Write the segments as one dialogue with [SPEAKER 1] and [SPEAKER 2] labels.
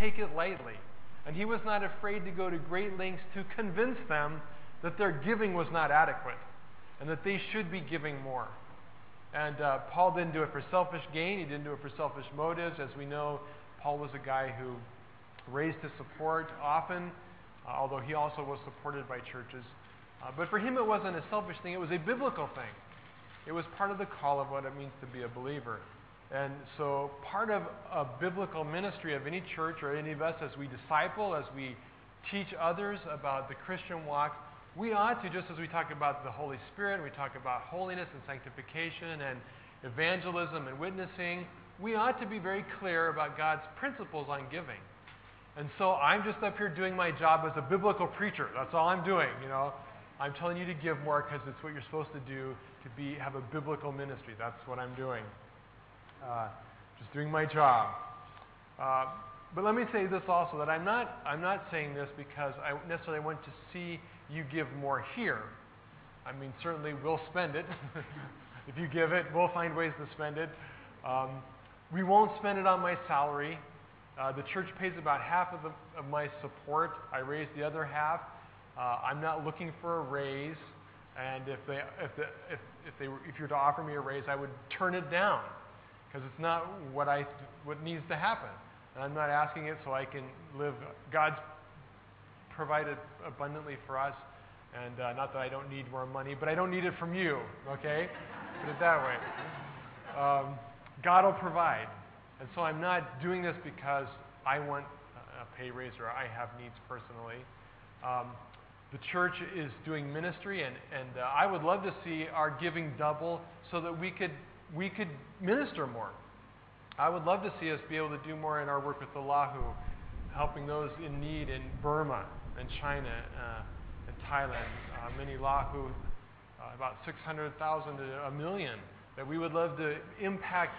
[SPEAKER 1] take it lightly. And he was not afraid to go to great lengths to convince them that their giving was not adequate and that they should be giving more. And uh, Paul didn't do it for selfish gain, he didn't do it for selfish motives. As we know, Paul was a guy who raised his support often, uh, although he also was supported by churches. Uh, but for him, it wasn't a selfish thing, it was a biblical thing. It was part of the call of what it means to be a believer. And so, part of a biblical ministry of any church or any of us as we disciple, as we teach others about the Christian walk, we ought to, just as we talk about the Holy Spirit, we talk about holiness and sanctification and evangelism and witnessing, we ought to be very clear about God's principles on giving. And so I'm just up here doing my job as a biblical preacher. That's all I'm doing, you know. I'm telling you to give more because it's what you're supposed to do to be have a biblical ministry. That's what I'm doing. Uh, just doing my job. Uh, but let me say this also that I'm not, I'm not saying this because I necessarily want to see you give more here. I mean, certainly we'll spend it. if you give it, we'll find ways to spend it. Um, we won't spend it on my salary. Uh, the church pays about half of, the, of, my support. I raise the other half. Uh, I'm not looking for a raise. And if, they, if, the, if, if, they, if you were to offer me a raise, I would turn it down because it's not what, I, what needs to happen. And I'm not asking it so I can live. God's provided abundantly for us. And uh, not that I don't need more money, but I don't need it from you, okay? Put it that way. Um, God will provide. And so I'm not doing this because I want a pay raise or I have needs personally. Um, the church is doing ministry, and, and uh, I would love to see our giving double so that we could, we could minister more. I would love to see us be able to do more in our work with the Lahu, helping those in need in Burma and China uh, and Thailand. Uh, many Lahu, uh, about 600,000 to a million, that we would love to impact,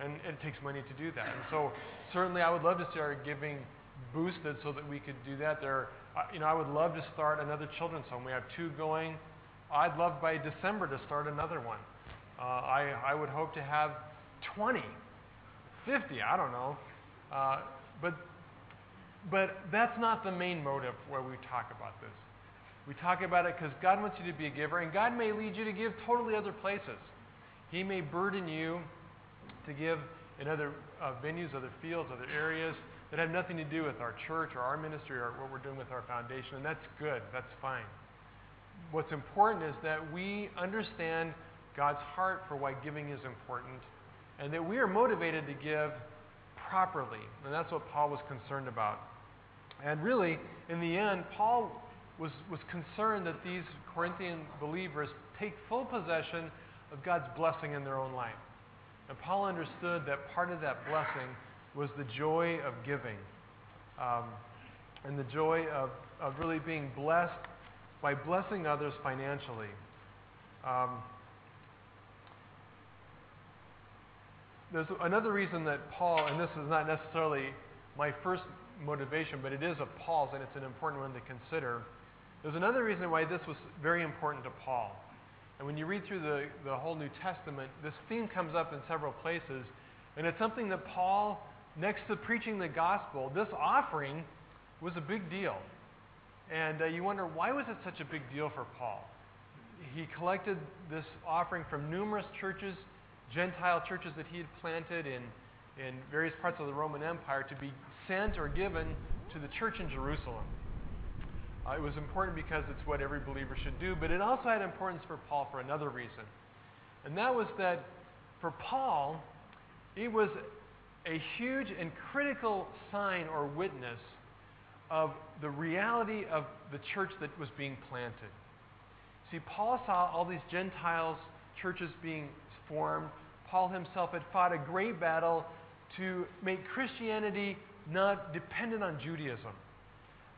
[SPEAKER 1] and it takes money to do that. And so, certainly, I would love to see our giving boosted so that we could do that. There, uh, you know, I would love to start another children's home. We have two going. I'd love by December to start another one. Uh, I, I would hope to have 20 50, I don't know. Uh, but, but that's not the main motive where we talk about this. We talk about it because God wants you to be a giver, and God may lead you to give totally other places. He may burden you to give in other uh, venues, other fields, other areas that have nothing to do with our church or our ministry or what we're doing with our foundation, and that's good. That's fine. What's important is that we understand God's heart for why giving is important and that we are motivated to give properly. And that's what Paul was concerned about. And really, in the end, Paul was, was concerned that these Corinthian believers take full possession of God's blessing in their own life. And Paul understood that part of that blessing was the joy of giving um, and the joy of, of really being blessed by blessing others financially. Um, there's another reason that Paul, and this is not necessarily my first motivation, but it is a Paul's, and it's an important one to consider. There's another reason why this was very important to Paul. And when you read through the, the whole New Testament, this theme comes up in several places. And it's something that Paul, next to preaching the gospel, this offering was a big deal. And uh, you wonder, why was it such a big deal for Paul? He collected this offering from numerous churches Gentile churches that he had planted in, in various parts of the Roman Empire to be sent or given to the church in Jerusalem. Uh, it was important because it's what every believer should do, but it also had importance for Paul for another reason. And that was that for Paul, it was a huge and critical sign or witness of the reality of the church that was being planted. See, Paul saw all these Gentiles churches being formed, Paul himself had fought a great battle to make Christianity not dependent on Judaism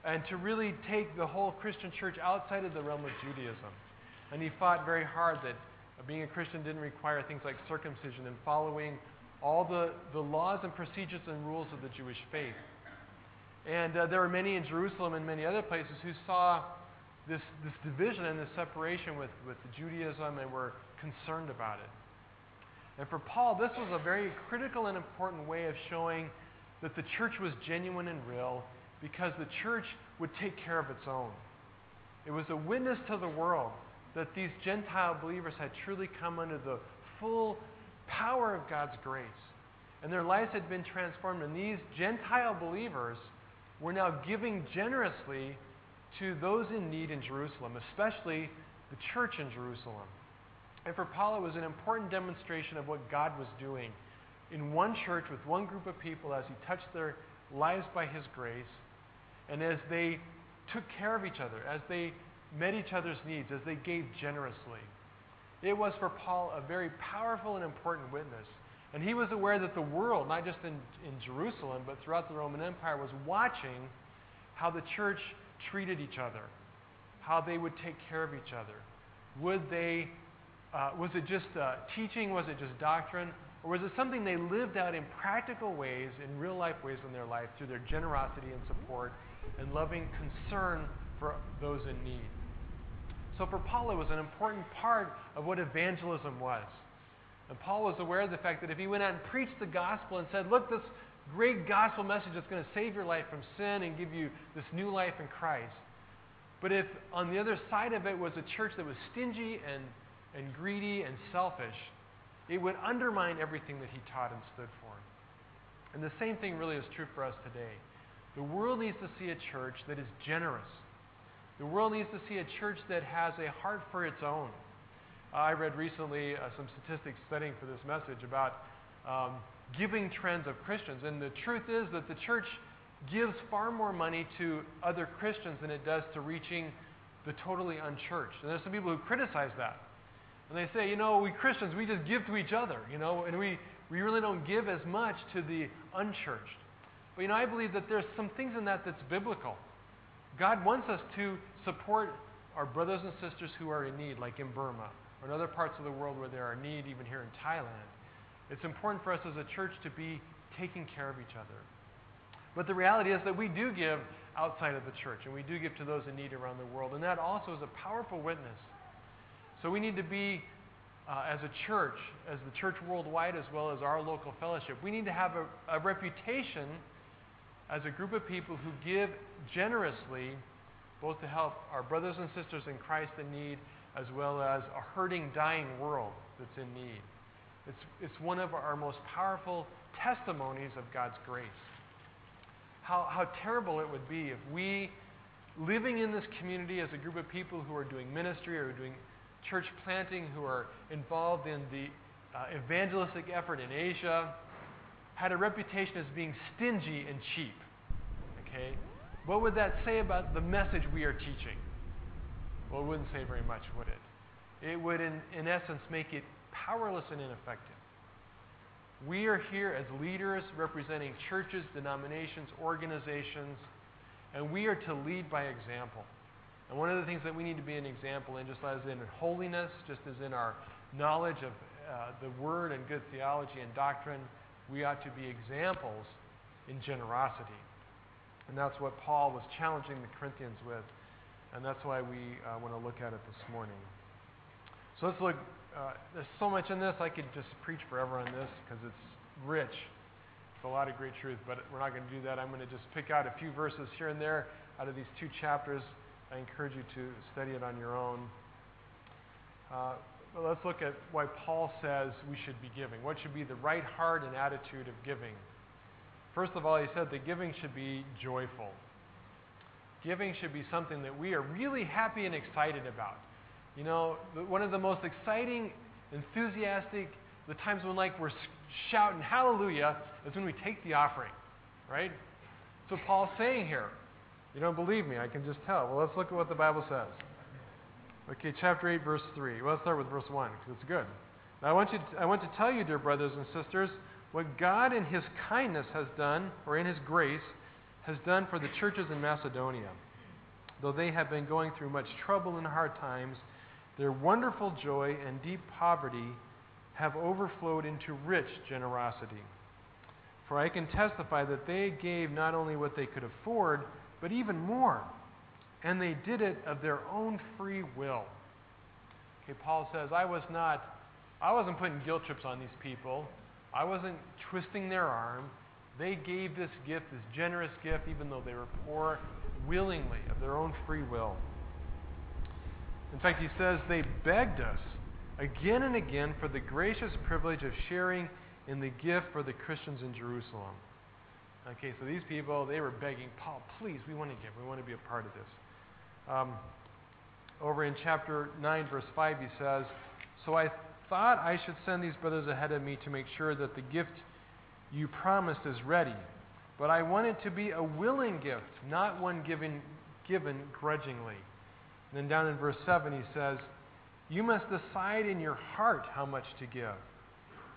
[SPEAKER 1] and to really take the whole Christian church outside of the realm of Judaism. And he fought very hard that being a Christian didn't require things like circumcision and following all the, the laws and procedures and rules of the Jewish faith. And uh, there were many in Jerusalem and many other places who saw this, this division and this separation with, with Judaism and were concerned about it. And for Paul, this was a very critical and important way of showing that the church was genuine and real because the church would take care of its own. It was a witness to the world that these Gentile believers had truly come under the full power of God's grace. And their lives had been transformed. And these Gentile believers were now giving generously to those in need in Jerusalem, especially the church in Jerusalem. And for Paul, it was an important demonstration of what God was doing in one church with one group of people as he touched their lives by his grace and as they took care of each other, as they met each other's needs, as they gave generously. It was for Paul a very powerful and important witness. And he was aware that the world, not just in, in Jerusalem, but throughout the Roman Empire, was watching how the church treated each other, how they would take care of each other. Would they, uh, was it just uh, teaching? Was it just doctrine? Or was it something they lived out in practical ways, in real life ways in their life, through their generosity and support and loving concern for those in need? So for Paul, it was an important part of what evangelism was. And Paul was aware of the fact that if he went out and preached the gospel and said, Look, this great gospel message that's going to save your life from sin and give you this new life in Christ. But if on the other side of it was a church that was stingy and, and greedy and selfish, it would undermine everything that he taught and stood for. And the same thing really is true for us today. The world needs to see a church that is generous. The world needs to see a church that has a heart for its own. I read recently uh, some statistics studying for this message about um, giving trends of Christians. And the truth is that the church gives far more money to other Christians than it does to reaching the totally unchurched. And there's some people who criticize that. And they say, you know, we Christians, we just give to each other, you know, and we, we really don't give as much to the unchurched. But, you know, I believe that there's some things in that that's biblical. God wants us to support our brothers and sisters who are in need, like in Burma, or in other parts of the world where there are need, even here in Thailand. It's important for us as a church to be taking care of each other. But the reality is that we do give outside of the church, and we do give to those in need around the world, and that also is a powerful witness so we need to be, uh, as a church, as the church worldwide, as well as our local fellowship, we need to have a, a reputation as a group of people who give generously, both to help our brothers and sisters in Christ in need, as well as a hurting, dying world that's in need. It's, it's one of our most powerful testimonies of God's grace. How, how terrible it would be if we, living in this community as a group of people who are doing ministry or doing church planting who are involved in the uh, evangelistic effort in Asia had a reputation as being stingy and cheap. Okay? What would that say about the message we are teaching? Well, it wouldn't say very much, would it? It would, in, in essence, make it powerless and ineffective. We are here as leaders representing churches, denominations, organizations, and we are to lead by example. And one of the things that we need to be an example in, just as in holiness, just as in our knowledge of uh, the Word and good theology and doctrine, we ought to be examples in generosity. And that's what Paul was challenging the Corinthians with. And that's why we uh, want to look at it this morning. So let's look. Uh, there's so much in this. I could just preach forever on this because it's rich. It's a lot of great truth, but we're not going to do that. I'm going to just pick out a few verses here and there out of these two chapters I encourage you to study it on your own. Uh, but let's look at why Paul says we should be giving. What should be the right heart and attitude of giving? First of all, he said that giving should be joyful. Giving should be something that we are really happy and excited about. You know, one of the most exciting, enthusiastic, the times when like we're shouting hallelujah is when we take the offering, right? So Paul's saying here. You don't believe me, I can just tell. Well, let's look at what the Bible says. Okay, chapter 8, verse 3. Well, let's start with verse 1 because it's good. Now, I want, you to, I want to tell you, dear brothers and sisters, what God in His kindness has done, or in His grace, has done for the churches in Macedonia. Though they have been going through much trouble and hard times, their wonderful joy and deep poverty have overflowed into rich generosity. For I can testify that they gave not only what they could afford, but even more. And they did it of their own free will. Okay, Paul says, I was not, I wasn't putting guilt trips on these people. I wasn't twisting their arm. They gave this gift, this generous gift, even though they were poor, willingly, of their own free will. In fact, he says they begged us again and again for the gracious privilege of sharing in the gift for the Christians in Jerusalem. Okay, so these people, they were begging, Paul, please, we want to give. We want to be a part of this. Um, over in chapter 9, verse 5, he says, So I thought I should send these brothers ahead of me to make sure that the gift you promised is ready. But I want it to be a willing gift, not one given, given grudgingly. And then down in verse 7, he says, You must decide in your heart how much to give.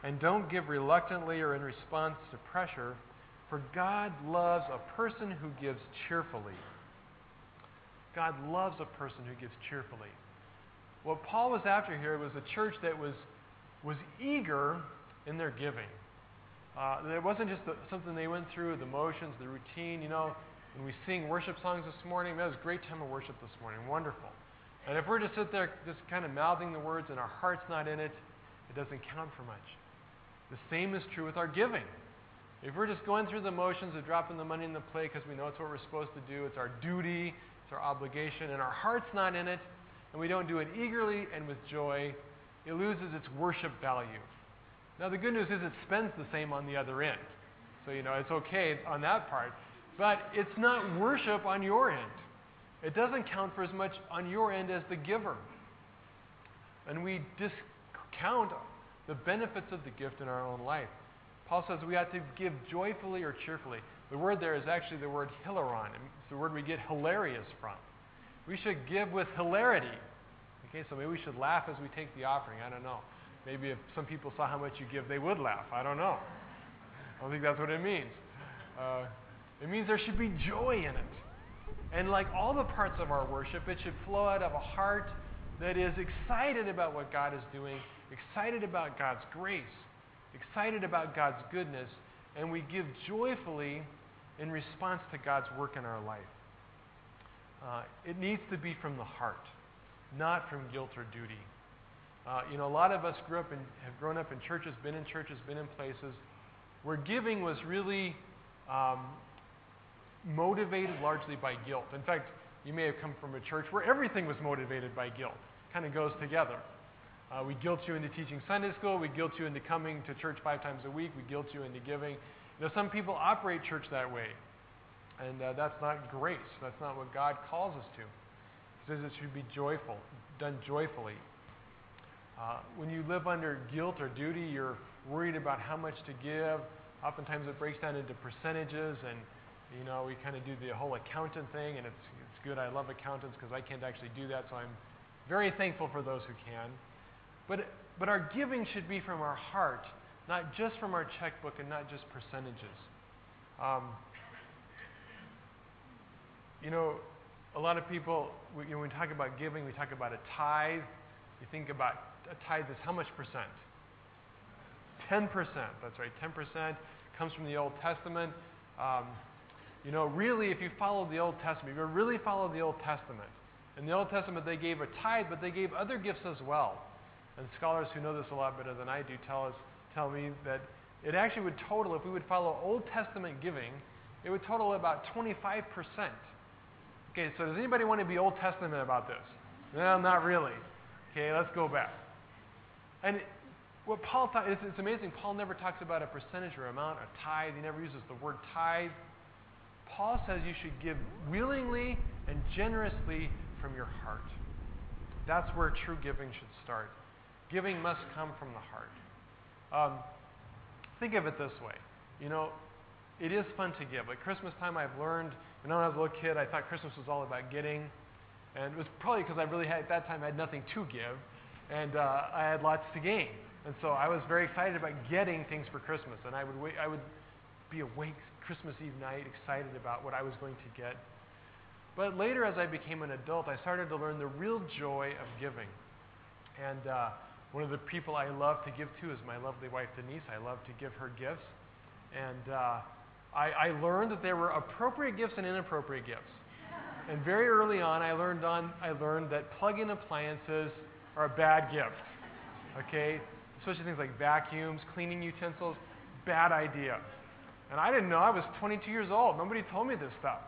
[SPEAKER 1] And don't give reluctantly or in response to pressure, for God loves a person who gives cheerfully. God loves a person who gives cheerfully. What Paul was after here was a church that was, was eager in their giving. Uh, it wasn't just the, something they went through, the motions, the routine. You know, when we sing worship songs this morning, that was a great time of worship this morning. Wonderful. And if we're just sit there just kind of mouthing the words and our heart's not in it, it doesn't count for much. The same is true with our giving. If we're just going through the motions of dropping the money in the plate because we know it's what we're supposed to do, it's our duty, it's our obligation, and our heart's not in it, and we don't do it eagerly and with joy, it loses its worship value. Now, the good news is it spends the same on the other end. So, you know, it's okay on that part. But it's not worship on your end. It doesn't count for as much on your end as the giver. And we discount the benefits of the gift in our own life. Paul says we ought to give joyfully or cheerfully. The word there is actually the word hilaron. It's the word we get hilarious from. We should give with hilarity. Okay, so maybe we should laugh as we take the offering. I don't know. Maybe if some people saw how much you give, they would laugh. I don't know. I don't think that's what it means. Uh, it means there should be joy in it. And like all the parts of our worship, it should flow out of a heart that is excited about what God is doing, excited about God's grace, excited about God's goodness, and we give joyfully in response to God's work in our life. Uh, it needs to be from the heart, not from guilt or duty. Uh, you know, a lot of us grew up and have grown up in churches, been in churches, been in places where giving was really um, motivated largely by guilt. In fact, you may have come from a church where everything was motivated by guilt. Kind of goes together. Uh, we guilt you into teaching Sunday school. We guilt you into coming to church five times a week. We guilt you into giving. You know, some people operate church that way, and uh, that's not grace. That's not what God calls us to. He says it should be joyful, done joyfully. Uh, when you live under guilt or duty, you're worried about how much to give. Oftentimes it breaks down into percentages, and you know we kind of do the whole accountant thing, and it's it's good. I love accountants because I can't actually do that, so I'm very thankful for those who can. But but our giving should be from our heart, not just from our checkbook, and not just percentages. Um, you know, a lot of people, we, you know, when we talk about giving, we talk about a tithe. You think about a tithe is how much percent? 10%. That's right, 10% comes from the Old Testament. Um, you know, really, if you follow the Old Testament, if you really follow the Old Testament, in the Old Testament they gave a tithe, but they gave other gifts as well. And scholars who know this a lot better than I do tell us, tell me that it actually would total, if we would follow Old Testament giving, it would total about 25%. Okay, so does anybody want to be Old Testament about this? No, not really. Okay, let's go back. And what Paul thought, it's, it's amazing, Paul never talks about a percentage or amount, a tithe. He never uses the word tithe. Paul says you should give willingly and generously from your heart. That's where true giving should start. Giving must come from the heart. Um, think of it this way. You know, it is fun to give. At Christmas time, I've learned, you know, when I was a little kid, I thought Christmas was all about getting. And it was probably because I really had, at that time, I had nothing to give and uh, I had lots to gain. And so I was very excited about getting things for Christmas, and I would wait, I would be awake Christmas Eve night, excited about what I was going to get. But later, as I became an adult, I started to learn the real joy of giving. And uh, one of the people I love to give to is my lovely wife Denise. I love to give her gifts, and uh, I, I learned that there were appropriate gifts and inappropriate gifts. And very early on, I learned on I learned that plug-in appliances are a bad gift. Okay? Especially things like vacuums, cleaning utensils, bad idea. And I didn't know. I was 22 years old. Nobody told me this stuff.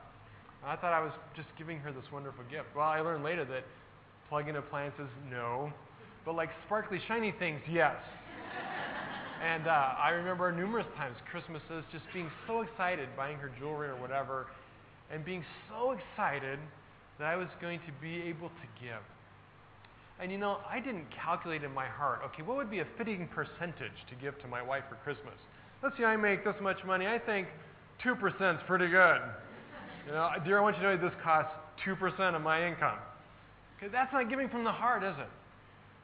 [SPEAKER 1] And I thought I was just giving her this wonderful gift. Well, I learned later that plug-in appliances, no. But like sparkly, shiny things, yes. and uh, I remember numerous times Christmases just being so excited, buying her jewelry or whatever, and being so excited that I was going to be able to give. And you know, I didn't calculate in my heart, okay, what would be a fitting percentage to give to my wife for Christmas? Let's see, I make this much money. I think 2% is pretty good. You know, dear, I want you to know this costs 2% of my income. Okay, that's not giving from the heart, is it?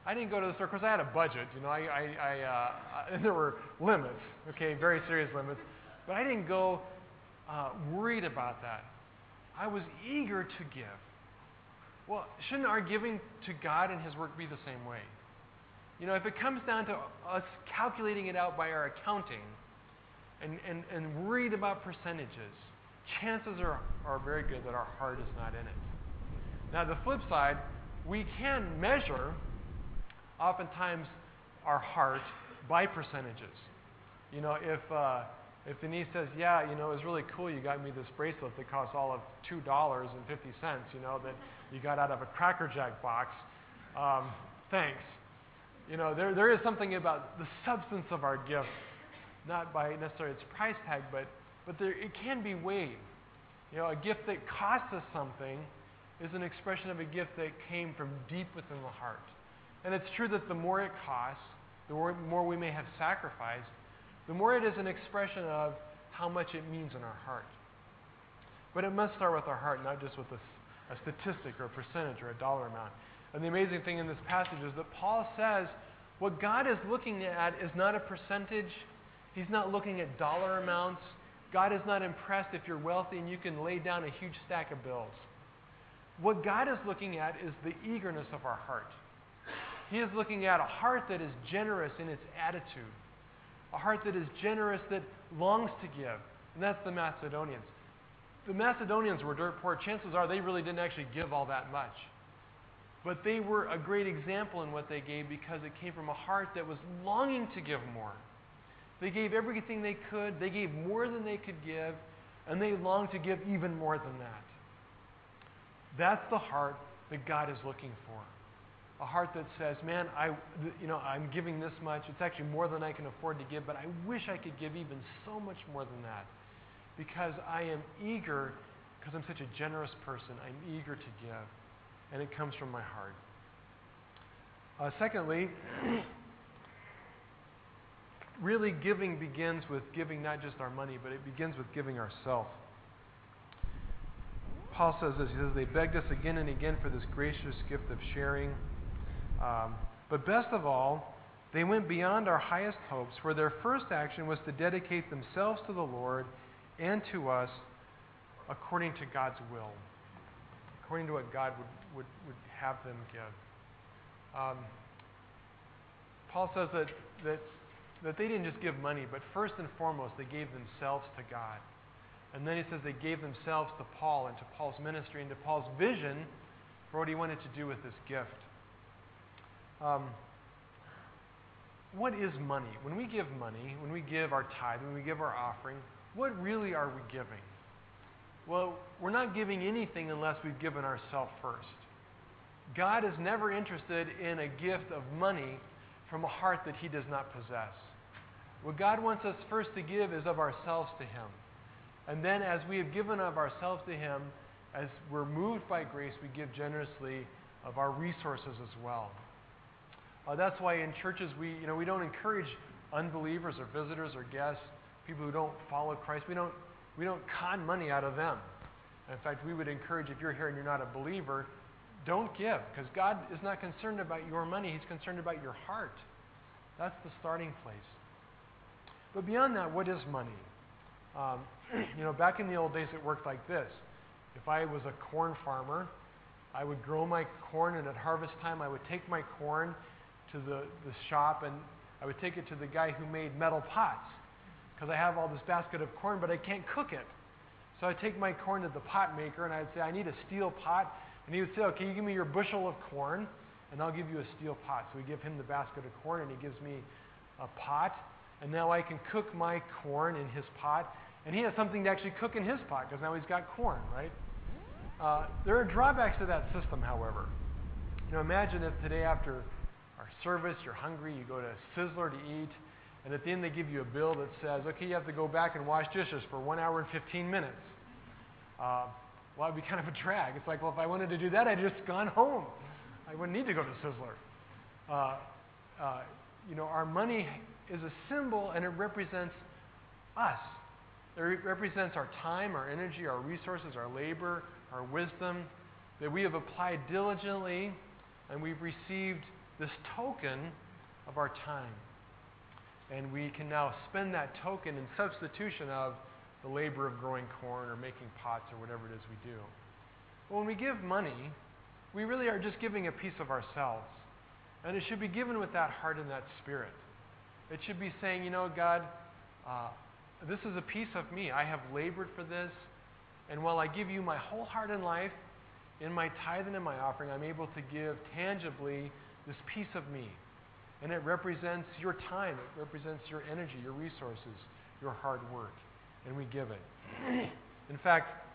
[SPEAKER 1] I didn't go to the store. Of course, I had a budget. You know, I, I, I uh, there were limits. Okay, very serious limits. But I didn't go uh, worried about that. I was eager to give. Well, shouldn't our giving to God and His work be the same way? You know, if it comes down to us calculating it out by our accounting and, and, and worried about percentages, chances are, are very good that our heart is not in it. Now, the flip side, we can measure oftentimes our heart by percentages. You know, if, uh, if Denise says, yeah, you know, it was really cool you got me this bracelet that costs all of $2.50, you know, that you got out of a Cracker Jack box, um, thanks. You know, there, there is something about the substance of our gift, not by necessarily its price tag, but, but there, it can be weighed. You know, a gift that costs us something is an expression of a gift that came from deep within the heart. And it's true that the more it costs, the more, we may have sacrificed, the more it is an expression of how much it means in our heart. But it must start with our heart, not just with a, a statistic or a percentage or a dollar amount. And the amazing thing in this passage is that Paul says what God is looking at is not a percentage, He's not looking at dollar amounts. God is not impressed if you're wealthy and you can lay down a huge stack of bills. What God is looking at is the eagerness of our heart. He is looking at a heart that is generous in its attitude, a heart that is generous, that longs to give. And that's the Macedonians. The Macedonians were dirt poor. Chances are they really didn't actually give all that much. But they were a great example in what they gave because it came from a heart that was longing to give more. They gave everything they could, they gave more than they could give, and they longed to give even more than that. That's the heart that God is looking for a heart that says, man, I, you know, I'm giving this much. It's actually more than I can afford to give, but I wish I could give even so much more than that because I am eager, because I'm such a generous person, I'm eager to give. And it comes from my heart. Uh, secondly, really giving begins with giving not just our money, but it begins with giving ourselves. Paul says this. He says, They begged us again and again for this gracious gift of sharing. Um, but best of all, they went beyond our highest hopes, for their first action was to dedicate themselves to the Lord and to us according to God's will, according to what God would, would, would have them give. Um, Paul says that, that, that they didn't just give money, but first and foremost, they gave themselves to God. And then he says they gave themselves to Paul and to Paul's ministry and to Paul's vision for what he wanted to do with this gift. Um, what is money? When we give money, when we give our tithe, when we give our offering, what really are we giving? Well, we're not giving anything unless we've given ourselves first. God is never interested in a gift of money from a heart that He does not possess. What God wants us first to give is of ourselves to Him. And then, as we have given of ourselves to Him, as we're moved by grace, we give generously of our resources as well. Uh, that's why in churches we, you know, we don't encourage unbelievers or visitors or guests, people who don't follow Christ. We don't, we don't con money out of them. In fact, we would encourage if you're here and you're not a believer, don't give because God is not concerned about your money. He's concerned about your heart. That's the starting place. But beyond that, what is money? Um, you know, back in the old days, it worked like this. If I was a corn farmer, I would grow my corn, and at harvest time, I would take my corn to the, the shop and I would take it to the guy who made metal pots because I have all this basket of corn, but I can't cook it. So I'd take my corn to the pot maker and I'd say, I need a steel pot. And he would say, okay, you give me your bushel of corn and I'll give you a steel pot. So we give him the basket of corn and he gives me a pot. And now I can cook my corn in his pot And he has something to actually cook in his pot because now he's got corn, right? Uh, there are drawbacks to that system, however. You know, imagine if today after our service, you're hungry, you go to Sizzler to eat, and at the end they give you a bill that says, okay, you have to go back and wash dishes for one hour and 15 minutes. Uh, well, it would be kind of a drag. It's like, well, if I wanted to do that, I'd just gone home. I wouldn't need to go to Sizzler. Uh, uh, you know, our money is a symbol and it represents us. It represents our time, our energy, our resources, our labor, our wisdom that we have applied diligently and we've received this token of our time. And we can now spend that token in substitution of the labor of growing corn or making pots or whatever it is we do. But when we give money, we really are just giving a piece of ourselves. And it should be given with that heart and that spirit. It should be saying, you know, God, uh, this is a piece of me. I have labored for this. And while I give you my whole heart and life, in my tithe and in my offering, I'm able to give tangibly this piece of me. And it represents your time, it represents your energy, your resources, your hard work. And we give it. in fact,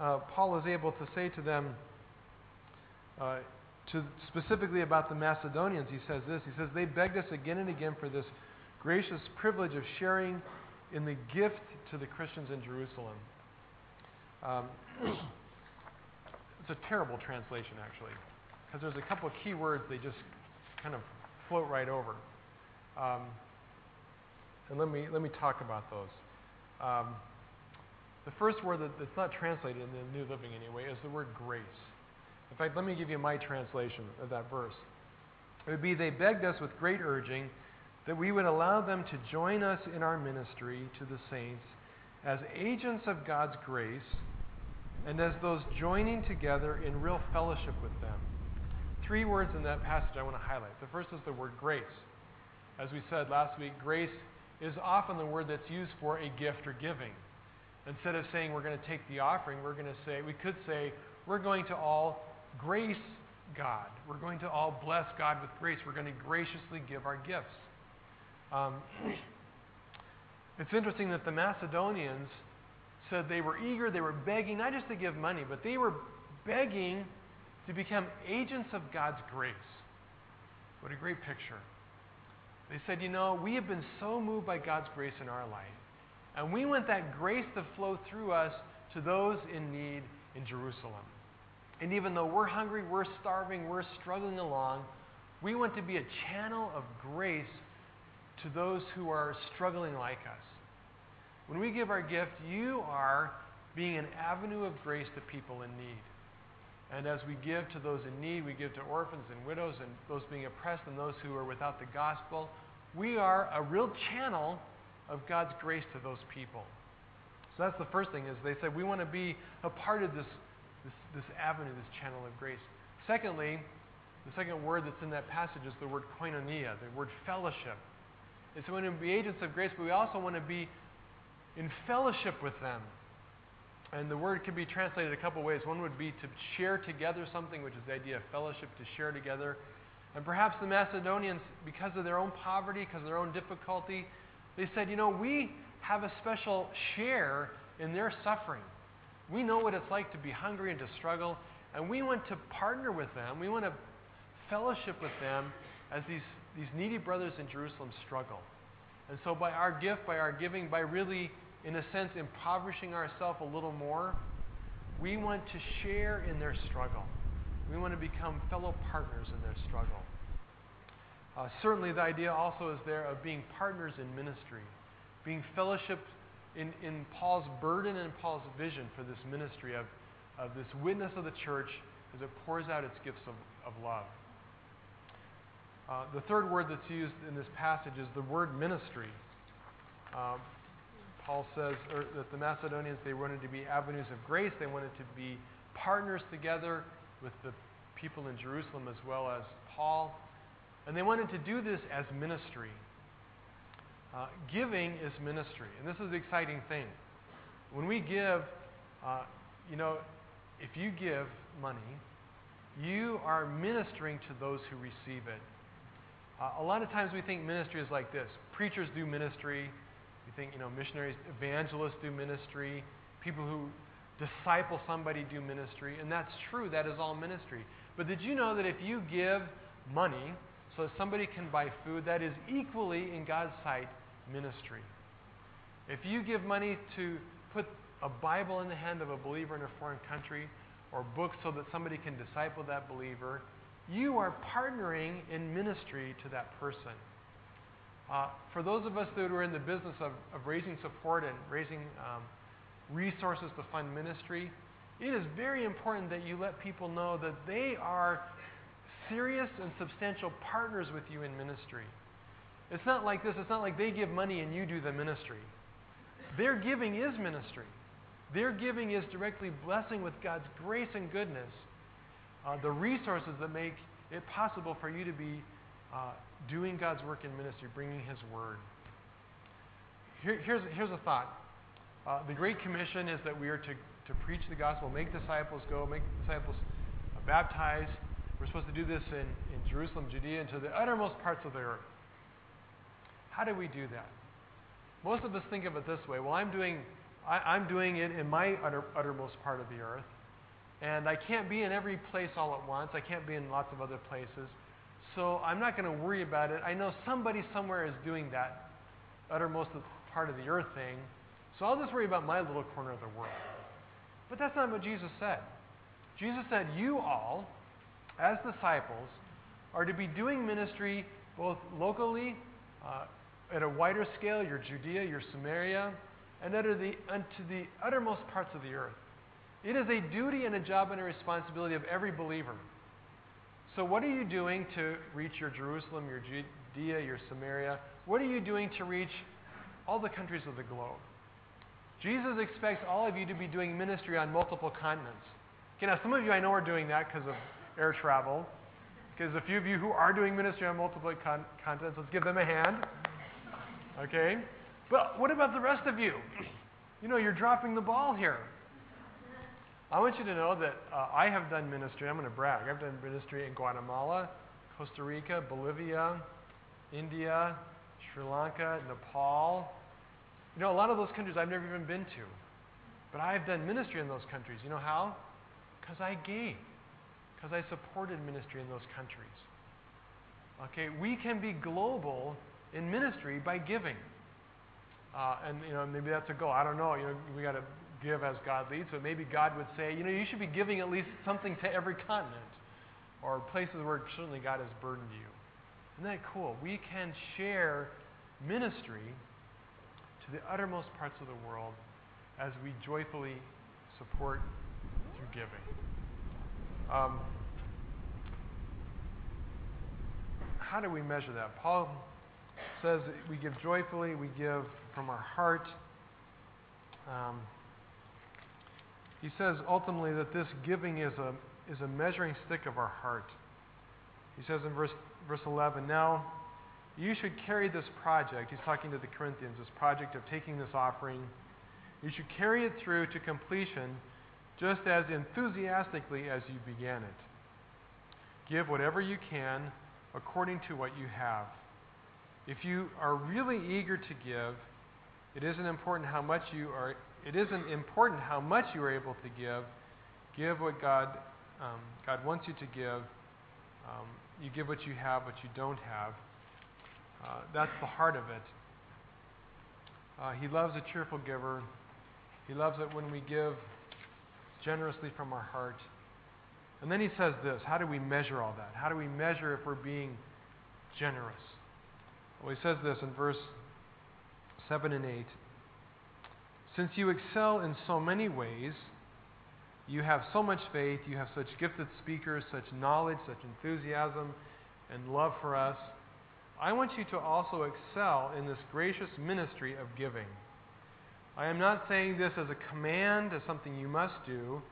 [SPEAKER 1] uh, Paul is able to say to them, uh, to specifically about the Macedonians, he says this. He says, They begged us again and again for this gracious privilege of sharing in the gift to the Christians in Jerusalem. Um, it's a terrible translation, actually, because there's a couple of key words they just kind of float right over. Um, and let me, let me talk about those. Um, the first word that, that's not translated in the New Living anyway is the word grace. In fact, let me give you my translation of that verse. It would be, They begged us with great urging that we would allow them to join us in our ministry to the saints as agents of God's grace and as those joining together in real fellowship with them. Three words in that passage I want to highlight. The first is the word grace. As we said last week, grace is often the word that's used for a gift or giving. Instead of saying we're going to take the offering, we're going to say, we could say, we're going to all grace God. We're going to all bless God with grace. We're going to graciously give our gifts. Um, it's interesting that the Macedonians said they were eager, they were begging, not just to give money, but they were begging to become agents of God's grace. What a great picture. They said, You know, we have been so moved by God's grace in our life, and we want that grace to flow through us to those in need in Jerusalem. And even though we're hungry, we're starving, we're struggling along, we want to be a channel of grace to those who are struggling like us. When we give our gift, you are being an avenue of grace to people in need. And as we give to those in need, we give to orphans and widows and those being oppressed and those who are without the gospel. We are a real channel of God's grace to those people. So that's the first thing is they said we want to be a part of this this, this avenue, this channel of grace. Secondly, the second word that's in that passage is the word koinonia, the word fellowship. It's we want to be agents of grace, but we also want to be in fellowship with them. And the word can be translated a couple ways. One would be to share together something, which is the idea of fellowship, to share together. And perhaps the Macedonians, because of their own poverty, because of their own difficulty, they said, you know, we have a special share in their suffering. We know what it's like to be hungry and to struggle, and we want to partner with them. We want to fellowship with them as these, these needy brothers in Jerusalem struggle. And so, by our gift, by our giving, by really, in a sense, impoverishing ourselves a little more, we want to share in their struggle. We want to become fellow partners in their struggle. Uh, certainly, the idea also is there of being partners in ministry, being fellowship in, in Paul's burden and Paul's vision for this ministry of, of this witness of the church as it pours out its gifts of, of love. Uh, the third word that's used in this passage is the word ministry. Um, Paul says that the Macedonians, they wanted to be avenues of grace. They wanted to be partners together with the people in Jerusalem as well as Paul. And they wanted to do this as ministry. Uh, giving is ministry, and this is the exciting thing. When we give, uh, you know, if you give money, you are ministering to those who receive it. Uh, a lot of times we think ministry is like this preachers do ministry, You think, you know, missionaries, evangelists do ministry, people who disciple somebody do ministry, and that's true, that is all ministry. But did you know that if you give money so that somebody can buy food, that is equally, in God's sight, ministry? If you give money to put a Bible in the hand of a believer in a foreign country, or books so that somebody can disciple that believer, you are partnering in ministry to that person. Uh, for those of us that are in the business of, of raising support and raising um, resources to fund ministry, it is very important that you let people know that they are serious and substantial partners with you in ministry. It's not like this, it's not like they give money and you do the ministry. Their giving is ministry. Their giving is directly blessing with God's grace and goodness uh, the resources that make it possible for you to be uh, doing God's work in ministry, bringing His Word. Here, here's, here's a thought. Uh, the Great Commission is that we are to, to preach the gospel, make disciples go, make disciples uh, baptize. We're supposed to do this in, in Jerusalem, Judea, and to the uttermost parts of the earth. How do we do that? Most of us think of it this way. Well, I'm doing I, am doing it in my utter, uttermost part of the earth. And I can't be in every place all at once. I can't be in lots of other places. So I'm not going to worry about it. I know somebody somewhere is doing that uttermost part of the earth thing. So I'll just worry about my little corner of the world. But that's not what Jesus said. Jesus said, You all, as disciples, are to be doing ministry both locally, uh, at a wider scale, your Judea, your Samaria, and the, unto the uttermost parts of the earth. It is a duty and a job and a responsibility of every believer. So, what are you doing to reach your Jerusalem, your Judea, your Samaria? What are you doing to reach all the countries of the globe? Jesus expects all of you to be doing ministry on multiple continents. Okay, now some of you I know are doing that because of air travel. Because a few of you who are doing ministry on multiple con- continents, let's give them a hand. Okay? But what about the rest of you? You know, you're dropping the ball here. I want you to know that uh, I have done ministry. I'm going to brag. I've done ministry in Guatemala, Costa Rica, Bolivia, India, Sri Lanka, Nepal. You know, a lot of those countries I've never even been to. But I've done ministry in those countries. You know how? Because I gave. Because I supported ministry in those countries. Okay, we can be global in ministry by giving. Uh, and you know maybe that's a goal. I don't know. You know we got to give as God leads. So maybe God would say, you know, you should be giving at least something to every continent or places where certainly God has burdened you. Isn't that cool? We can share ministry to the uttermost parts of the world as we joyfully support through giving. Um, how do we measure that? Paul says we give joyfully, we give from our heart. Um, he says ultimately that this giving is a, is a measuring stick of our heart. He says in verse, verse 11, Now you should carry this project. He's talking to the Corinthians, this project of taking this offering. You should carry it through to completion just as enthusiastically as you began it. Give whatever you can according to what you have. If you are really eager to give, it isn't important how much you are it isn't important how much you are able to give. Give what God, um, God wants you to give. Um, you give what you have, what you don't have. Uh, that's the heart of it. Uh, he loves a cheerful giver. He loves it when we give generously from our heart. And then he says this How do we measure all that? How do we measure if we're being generous? Well, he says this in verse 7 and 8. Since you excel in so many ways, you have so much faith, you have such gifted speakers, such knowledge, such enthusiasm, and love for us, I want you to also excel in this gracious ministry of giving. I am not saying this as a command, as something you must do,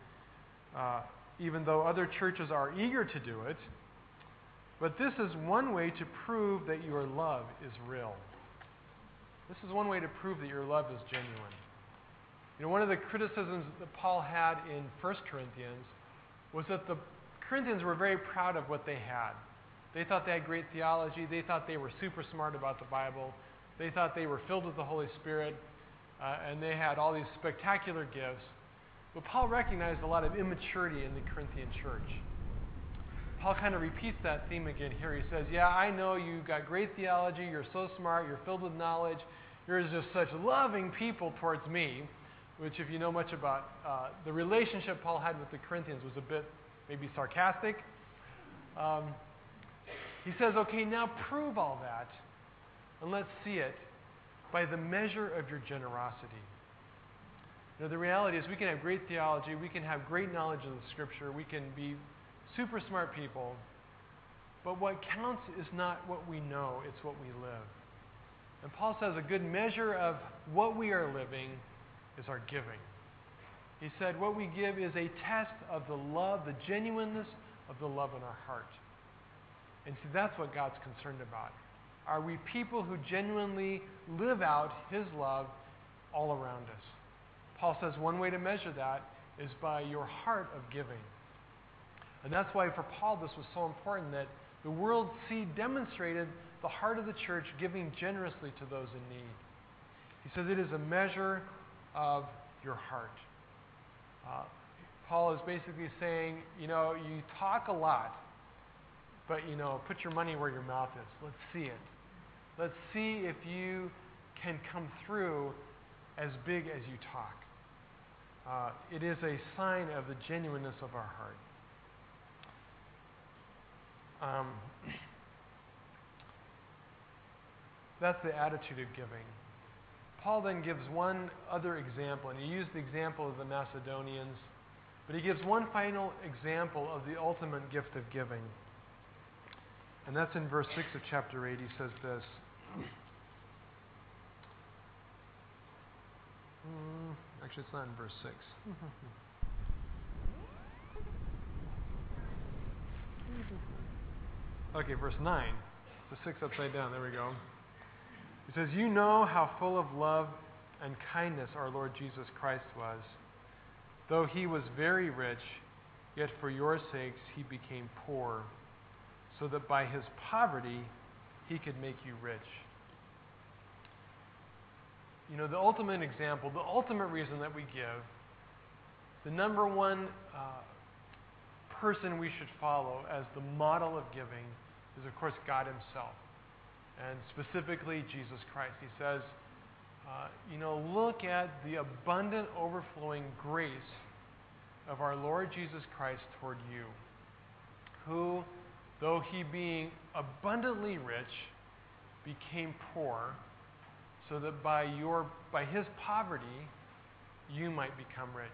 [SPEAKER 1] uh, even though other churches are eager to do it, but this is one way to prove that your love is real. This is one way to prove that your love is genuine. You know, one of the criticisms that Paul had in 1 Corinthians was that the Corinthians were very proud of what they had. They thought they had great theology. They thought they were super smart about the Bible. They thought they were filled with the Holy Spirit, uh, and they had all these spectacular gifts. But Paul recognized a lot of immaturity in the Corinthian church. Paul kind of repeats that theme again here. He says, Yeah, I know you've got great theology, you're so smart, you're filled with knowledge, you're just such loving people towards me, which, if you know much about uh, the relationship Paul had with the Corinthians, was a bit maybe sarcastic. Um, he says, Okay, now prove all that, and let's see it by the measure of your generosity. You know, the reality is we can have great theology, we can have great knowledge of the Scripture, we can be super smart people, but what counts is not what we know, it's what we live. And Paul says a good measure of what we are living is our giving. He said, What we give is a test of the love, the genuineness of the love in our heart. And see, that's what God's concerned about. Are we people who genuinely live out His love all around us? Paul says one way to measure that is by your heart of giving. And that's why for Paul this was so important that the world see demonstrated the heart of the church giving generously to those in need. He says it is a measure of your heart. Uh, Paul is basically saying, you know, you talk a lot, but, you know, put your money where your mouth is. Let's see it. Let's see if you can come through as big as you talk. Uh, it is a sign of the genuineness of our heart. Um, that's the attitude of giving. Paul then gives one other example, and he used the example of the Macedonians, but he gives one final example of the ultimate gift of giving. And that's in verse 6 of chapter 8. He says this. Mm, actually, it's not in verse 6. okay, verse 9. So 6 upside down. There we go. He says, You know how full of love and kindness our Lord Jesus Christ was. Though he was very rich, yet for your sakes he became poor, so that by his poverty he could make you rich. You know, the ultimate example, the ultimate reason that we give, the number one uh, person we should follow as the model of giving is, of course, God Himself and specifically Jesus Christ. He says, uh, you know, look at the abundant, overflowing grace of our Lord Jesus Christ toward you, who, though he being abundantly rich, became poor, so that by, your, by his poverty, you might become rich.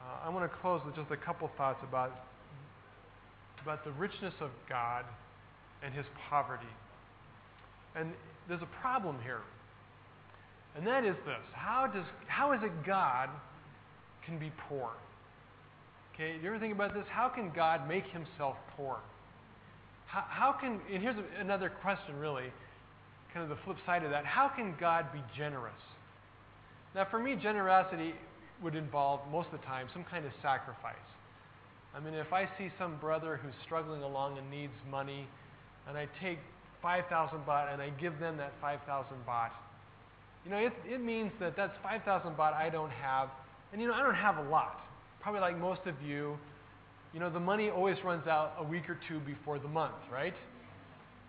[SPEAKER 1] Uh, I want to close with just a couple thoughts about, about the richness of God and his poverty. And there's a problem here. And that is this how, does, how is it God can be poor? Okay, you ever think about this? How can God make himself poor? How, how can, and here's another question really, kind of the flip side of that. How can God be generous? Now, for me, generosity would involve, most of the time, some kind of sacrifice. I mean, if I see some brother who's struggling along and needs money, and I take 5,000 baht and I give them that 5,000 baht, you know, it, it means that that's 5,000 baht I don't have. And, you know, I don't have a lot. Probably like most of you, you know, the money always runs out a week or two before the month, right?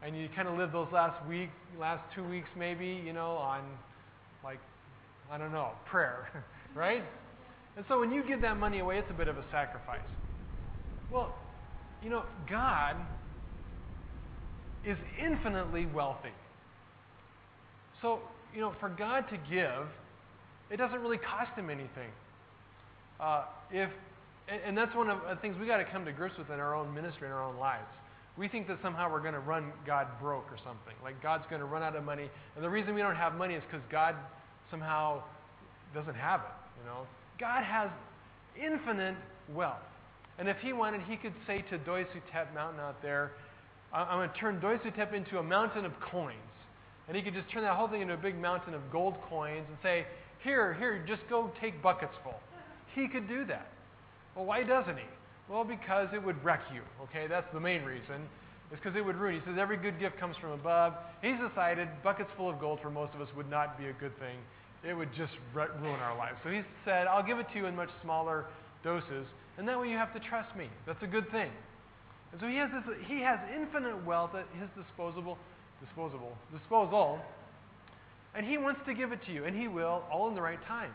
[SPEAKER 1] And you kind of live those last week, last two weeks maybe, you know, on like, I don't know, prayer, right? And so when you give that money away, it's a bit of a sacrifice. Well, you know, God is infinitely wealthy. So, you know, for God to give, it doesn't really cost him anything. Uh, if, and, that's one of the things we got to come to grips with in our own ministry, in our own lives. We think that somehow we're going to run God broke or something. Like God's going to run out of money. And the reason we don't have money is because God somehow doesn't have it. You know, God has infinite wealth. And if He wanted, He could say to Doi Suthep Mountain out there, I'm going to turn Doi Suthep into a mountain of coins. And he could just turn that whole thing into a big mountain of gold coins and say, Here, here, just go take buckets full. He could do that. Well, why doesn't he? Well, because it would wreck you. Okay, that's the main reason. It's because it would ruin. He says every good gift comes from above. He's decided buckets full of gold for most of us would not be a good thing. It would just ruin our lives. So he said, I'll give it to you in much smaller doses, and that way you have to trust me. That's a good thing. And so he has this, he has infinite wealth at his disposable, disposable, disposal, and he wants to give it to you, and he will, all in the right time.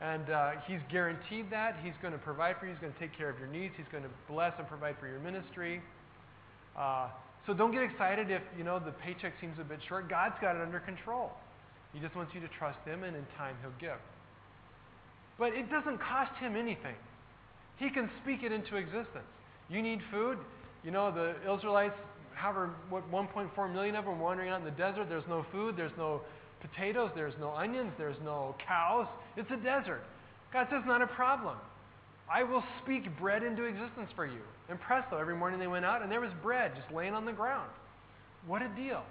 [SPEAKER 1] And uh, he's guaranteed that. He's going to provide for you. He's going to take care of your needs. He's going to bless and provide for your ministry. Uh, so don't get excited if you know the paycheck seems a bit short. God's got it under control. He just wants you to trust Him, and in time He'll give. But it doesn't cost Him anything. He can speak it into existence. You need food. You know the Israelites, however, what 1.4 million of them wandering out in the desert. There's no food. There's no potatoes. There's no onions. There's no cows. It's a desert. God says, not a problem. I will speak bread into existence for you. And presto, every morning they went out and there was bread just laying on the ground. What a deal.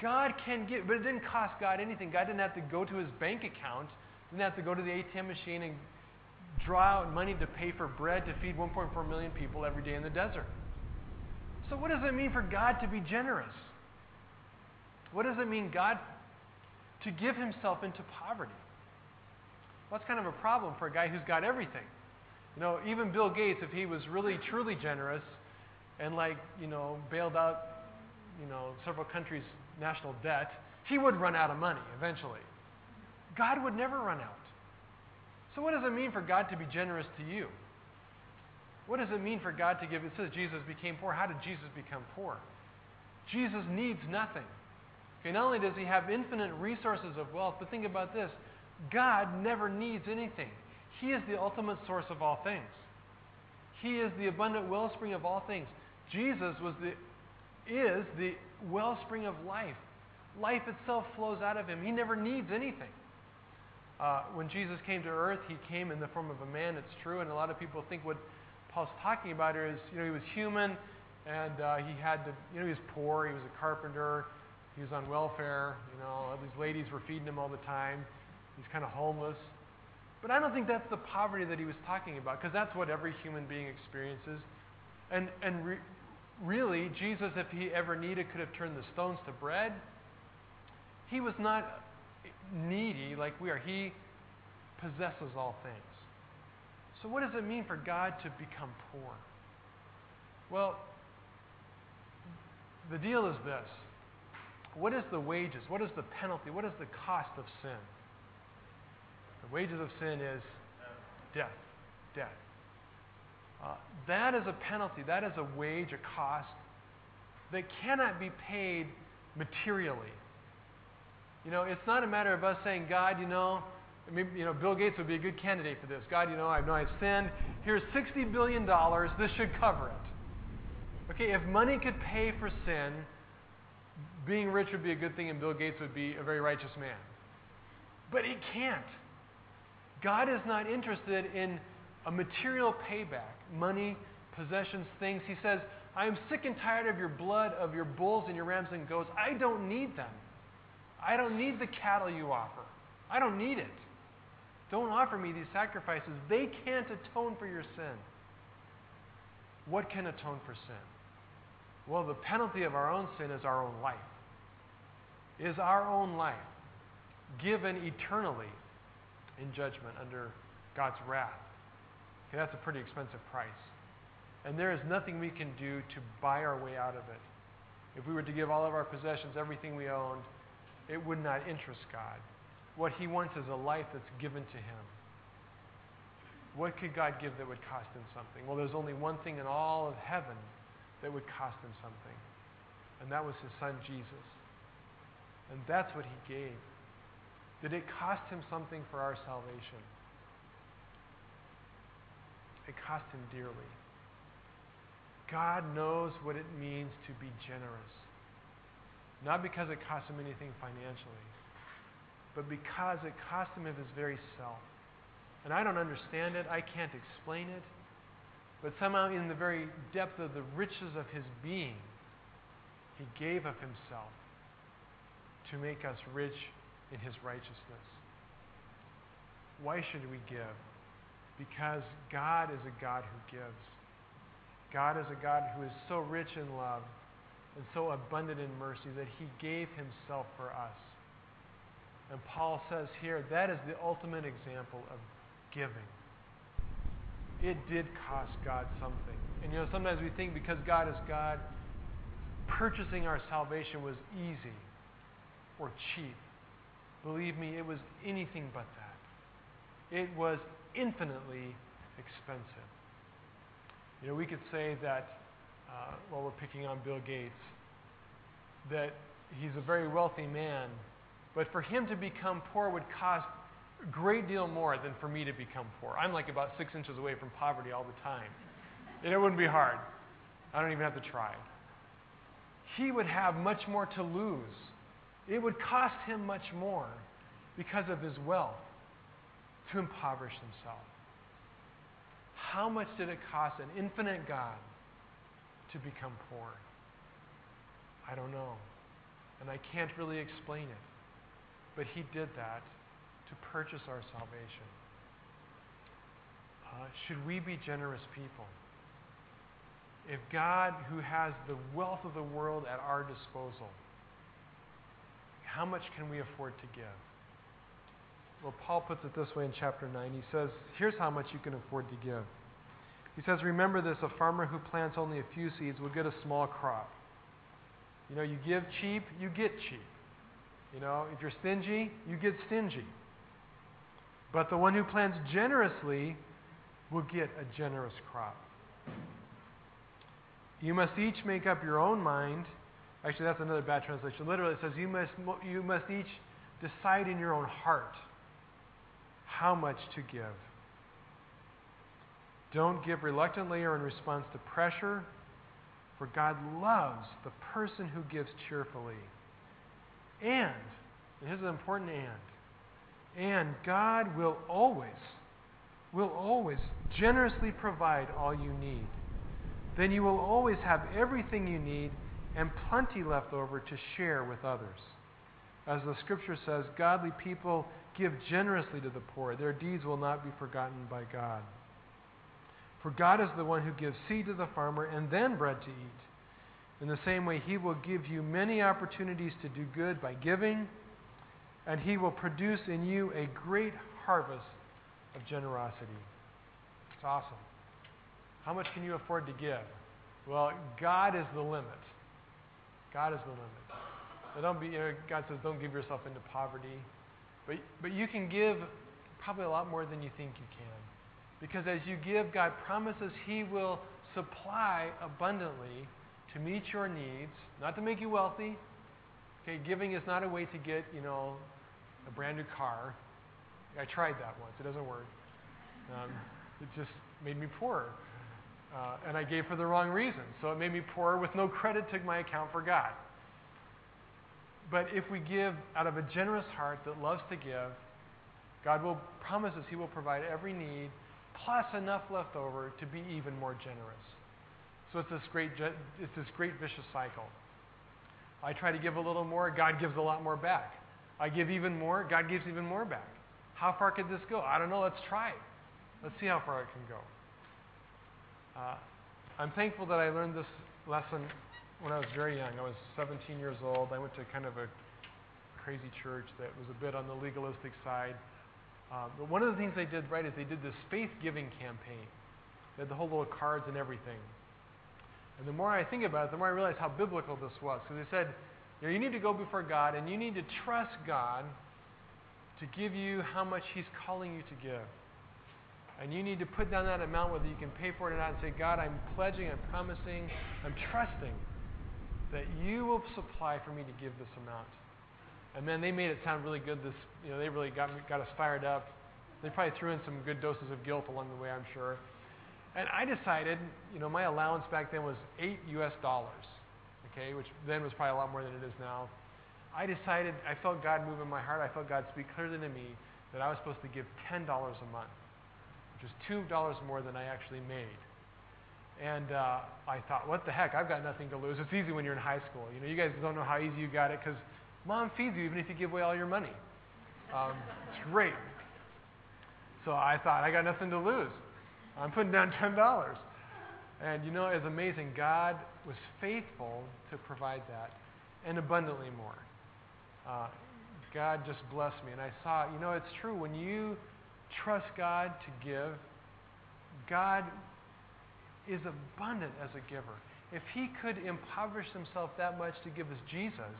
[SPEAKER 1] God can give, but it didn't cost God anything. God didn't have to go to his bank account, didn't have to go to the ATM machine and draw out money to pay for bread to feed 1.4 million people every day in the desert. So, what does it mean for God to be generous? What does it mean, God, to give himself into poverty? Well, that's kind of a problem for a guy who's got everything. You know, even Bill Gates, if he was really truly generous and like, you know, bailed out, you know, several countries' national debt, he would run out of money eventually. God would never run out. So what does it mean for God to be generous to you? What does it mean for God to give? It says Jesus became poor. How did Jesus become poor? Jesus needs nothing. Okay, not only does he have infinite resources of wealth, but think about this God never needs anything. He is the ultimate source of all things. He is the abundant wellspring of all things. Jesus was the, is the wellspring of life. Life itself flows out of him. He never needs anything. Uh, when Jesus came to earth, he came in the form of a man, it's true, and a lot of people think what Paul's talking about is, you know, he was human, and uh, he had to, you know, he was poor, he was a carpenter, he was on welfare, you know, all these ladies were feeding him all the time, he's kind of homeless. But I don't think that's the poverty that he was talking about, because that's what every human being experiences. And, and re- really, Jesus, if he ever needed, could have turned the stones to bread. He was not needy like we are, he possesses all things. So, what does it mean for God to become poor? Well, the deal is this what is the wages? What is the penalty? What is the cost of sin? The wages of sin is death. Death. Uh, that is a penalty. That is a wage, a cost that cannot be paid materially. You know, it's not a matter of us saying, God, you know, mean, you know, Bill Gates would be a good candidate for this. God, you know, I know I've sinned. Here's $60 billion. This should cover it. Okay, if money could pay for sin, being rich would be a good thing and Bill Gates would be a very righteous man. But he can't. God is not interested in a material payback money, possessions, things. He says, I am sick and tired of your blood, of your bulls and your rams and goats. I don't need them. I don't need the cattle you offer. I don't need it. Don't offer me these sacrifices. They can't atone for your sin. What can atone for sin? Well, the penalty of our own sin is our own life. Is our own life given eternally in judgment under God's wrath. Okay, that's a pretty expensive price. And there is nothing we can do to buy our way out of it. If we were to give all of our possessions, everything we owned, it would not interest God. What He wants is a life that's given to Him. What could God give that would cost Him something? Well, there's only one thing in all of heaven that would cost Him something, and that was His Son Jesus. And that's what He gave. Did it cost him something for our salvation? It cost him dearly. God knows what it means to be generous. Not because it cost him anything financially, but because it cost him of his very self. And I don't understand it, I can't explain it, but somehow, in the very depth of the riches of his being, he gave of himself to make us rich in his righteousness. Why should we give? Because God is a God who gives. God is a God who is so rich in love and so abundant in mercy that he gave himself for us. And Paul says here that is the ultimate example of giving. It did cost God something. And you know, sometimes we think because God is God, purchasing our salvation was easy or cheap. Believe me, it was anything but that. It was infinitely expensive. You know, we could say that, uh, while we're picking on Bill Gates, that he's a very wealthy man, but for him to become poor would cost a great deal more than for me to become poor. I'm like about six inches away from poverty all the time. And it wouldn't be hard. I don't even have to try. He would have much more to lose. It would cost him much more because of his wealth to impoverish himself. How much did it cost an infinite God to become poor? I don't know. And I can't really explain it. But he did that to purchase our salvation. Uh, should we be generous people? If God, who has the wealth of the world at our disposal, how much can we afford to give? Well, Paul puts it this way in chapter 9. He says, Here's how much you can afford to give. He says, Remember this a farmer who plants only a few seeds will get a small crop. You know, you give cheap, you get cheap. You know, if you're stingy, you get stingy. But the one who plants generously will get a generous crop. You must each make up your own mind. Actually, that's another bad translation. Literally, it says you must, you must each decide in your own heart how much to give. Don't give reluctantly or in response to pressure, for God loves the person who gives cheerfully. And, and here's an important and, and God will always, will always generously provide all you need. Then you will always have everything you need and plenty left over to share with others. As the scripture says, godly people give generously to the poor. Their deeds will not be forgotten by God. For God is the one who gives seed to the farmer and then bread to eat. In the same way, He will give you many opportunities to do good by giving, and He will produce in you a great harvest of generosity. It's awesome. How much can you afford to give? Well, God is the limit. God is the limit. Now don't be, you know, God says, don't give yourself into poverty. But, but you can give probably a lot more than you think you can. Because as you give, God promises He will supply abundantly to meet your needs, not to make you wealthy. Okay, giving is not a way to get, you know, a brand new car. I tried that once. It doesn't work. Um, it just made me poorer. Uh, and I gave for the wrong reason. So it made me poorer with no credit to my account for God. But if we give out of a generous heart that loves to give, God will promise us He will provide every need plus enough left over to be even more generous. So it's this great, it's this great vicious cycle. I try to give a little more, God gives a lot more back. I give even more, God gives even more back. How far could this go? I don't know. Let's try it. Let's see how far it can go. Uh, I'm thankful that I learned this lesson when I was very young. I was 17 years old. I went to kind of a crazy church that was a bit on the legalistic side. Uh, but one of the things they did right is they did this faith giving campaign. They had the whole little cards and everything. And the more I think about it, the more I realize how biblical this was. Because they said, you know, you need to go before God and you need to trust God to give you how much He's calling you to give. And you need to put down that amount, whether you can pay for it or not, and say, God, I'm pledging, I'm promising, I'm trusting that you will supply for me to give this amount. And then they made it sound really good. This, you know, they really got, got us fired up. They probably threw in some good doses of guilt along the way, I'm sure. And I decided, you know, my allowance back then was eight U.S. dollars, okay, which then was probably a lot more than it is now. I decided, I felt God move in my heart. I felt God speak clearly to me that I was supposed to give $10 a month, which is $2 more than I actually made. And uh, I thought, what the heck? I've got nothing to lose. It's easy when you're in high school. You know, you guys don't know how easy you got it because mom feeds you even if you give away all your money. Um, it's great. So I thought, I got nothing to lose. I'm putting down $10. And you know, it's amazing. God was faithful to provide that and abundantly more. Uh, God just blessed me. And I saw, you know, it's true. When you trust God to give, God is abundant as a giver. If He could impoverish Himself that much to give us Jesus,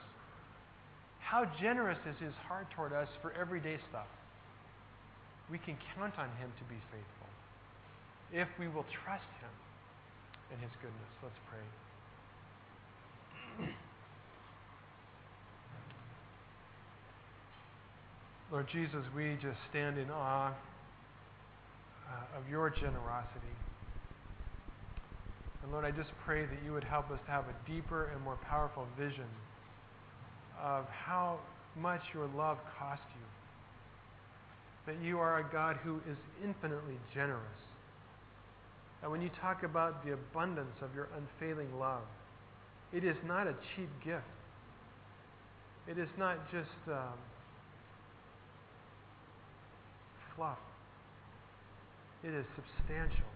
[SPEAKER 1] how generous is His heart toward us for everyday stuff? We can count on Him to be faithful if we will trust Him in His goodness. Let's pray. Lord Jesus, we just stand in awe uh, of your generosity. And Lord, I just pray that you would help us to have a deeper and more powerful vision of how much your love cost you. That you are a God who is infinitely generous. And when you talk about the abundance of your unfailing love, it is not a cheap gift. It is not just um, fluff. It is substantial.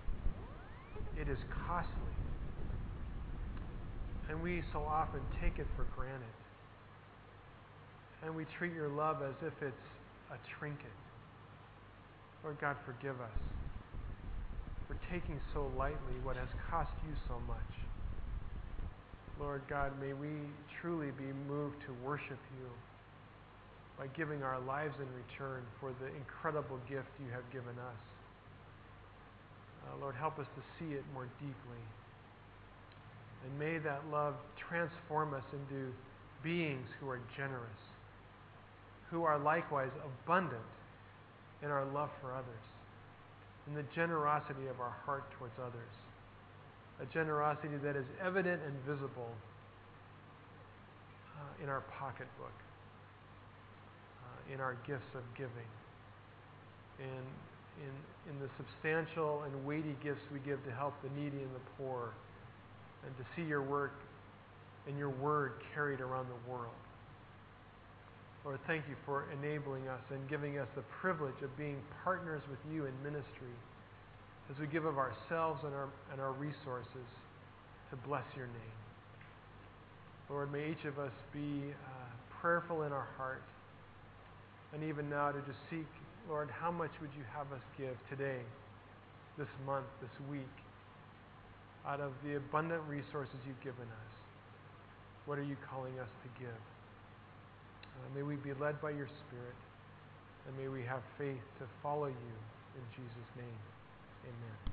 [SPEAKER 1] It is costly. And we so often take it for granted. And we treat your love as if it's a trinket. Lord God, forgive us for taking so lightly what has cost you so much. Lord God, may we truly be moved to worship you by giving our lives in return for the incredible gift you have given us. Uh, Lord, help us to see it more deeply. And may that love transform us into beings who are generous, who are likewise abundant in our love for others, in the generosity of our heart towards others, a generosity that is evident and visible uh, in our pocketbook, uh, in our gifts of giving, in in, in the substantial and weighty gifts we give to help the needy and the poor, and to see your work and your word carried around the world. Lord, thank you for enabling us and giving us the privilege of being partners with you in ministry as we give of ourselves and our, and our resources to bless your name. Lord, may each of us be uh, prayerful in our heart and even now to just seek Lord, how much would you have us give today, this month, this week, out of the abundant resources you've given us? What are you calling us to give? May we be led by your Spirit, and may we have faith to follow you. In Jesus' name, amen.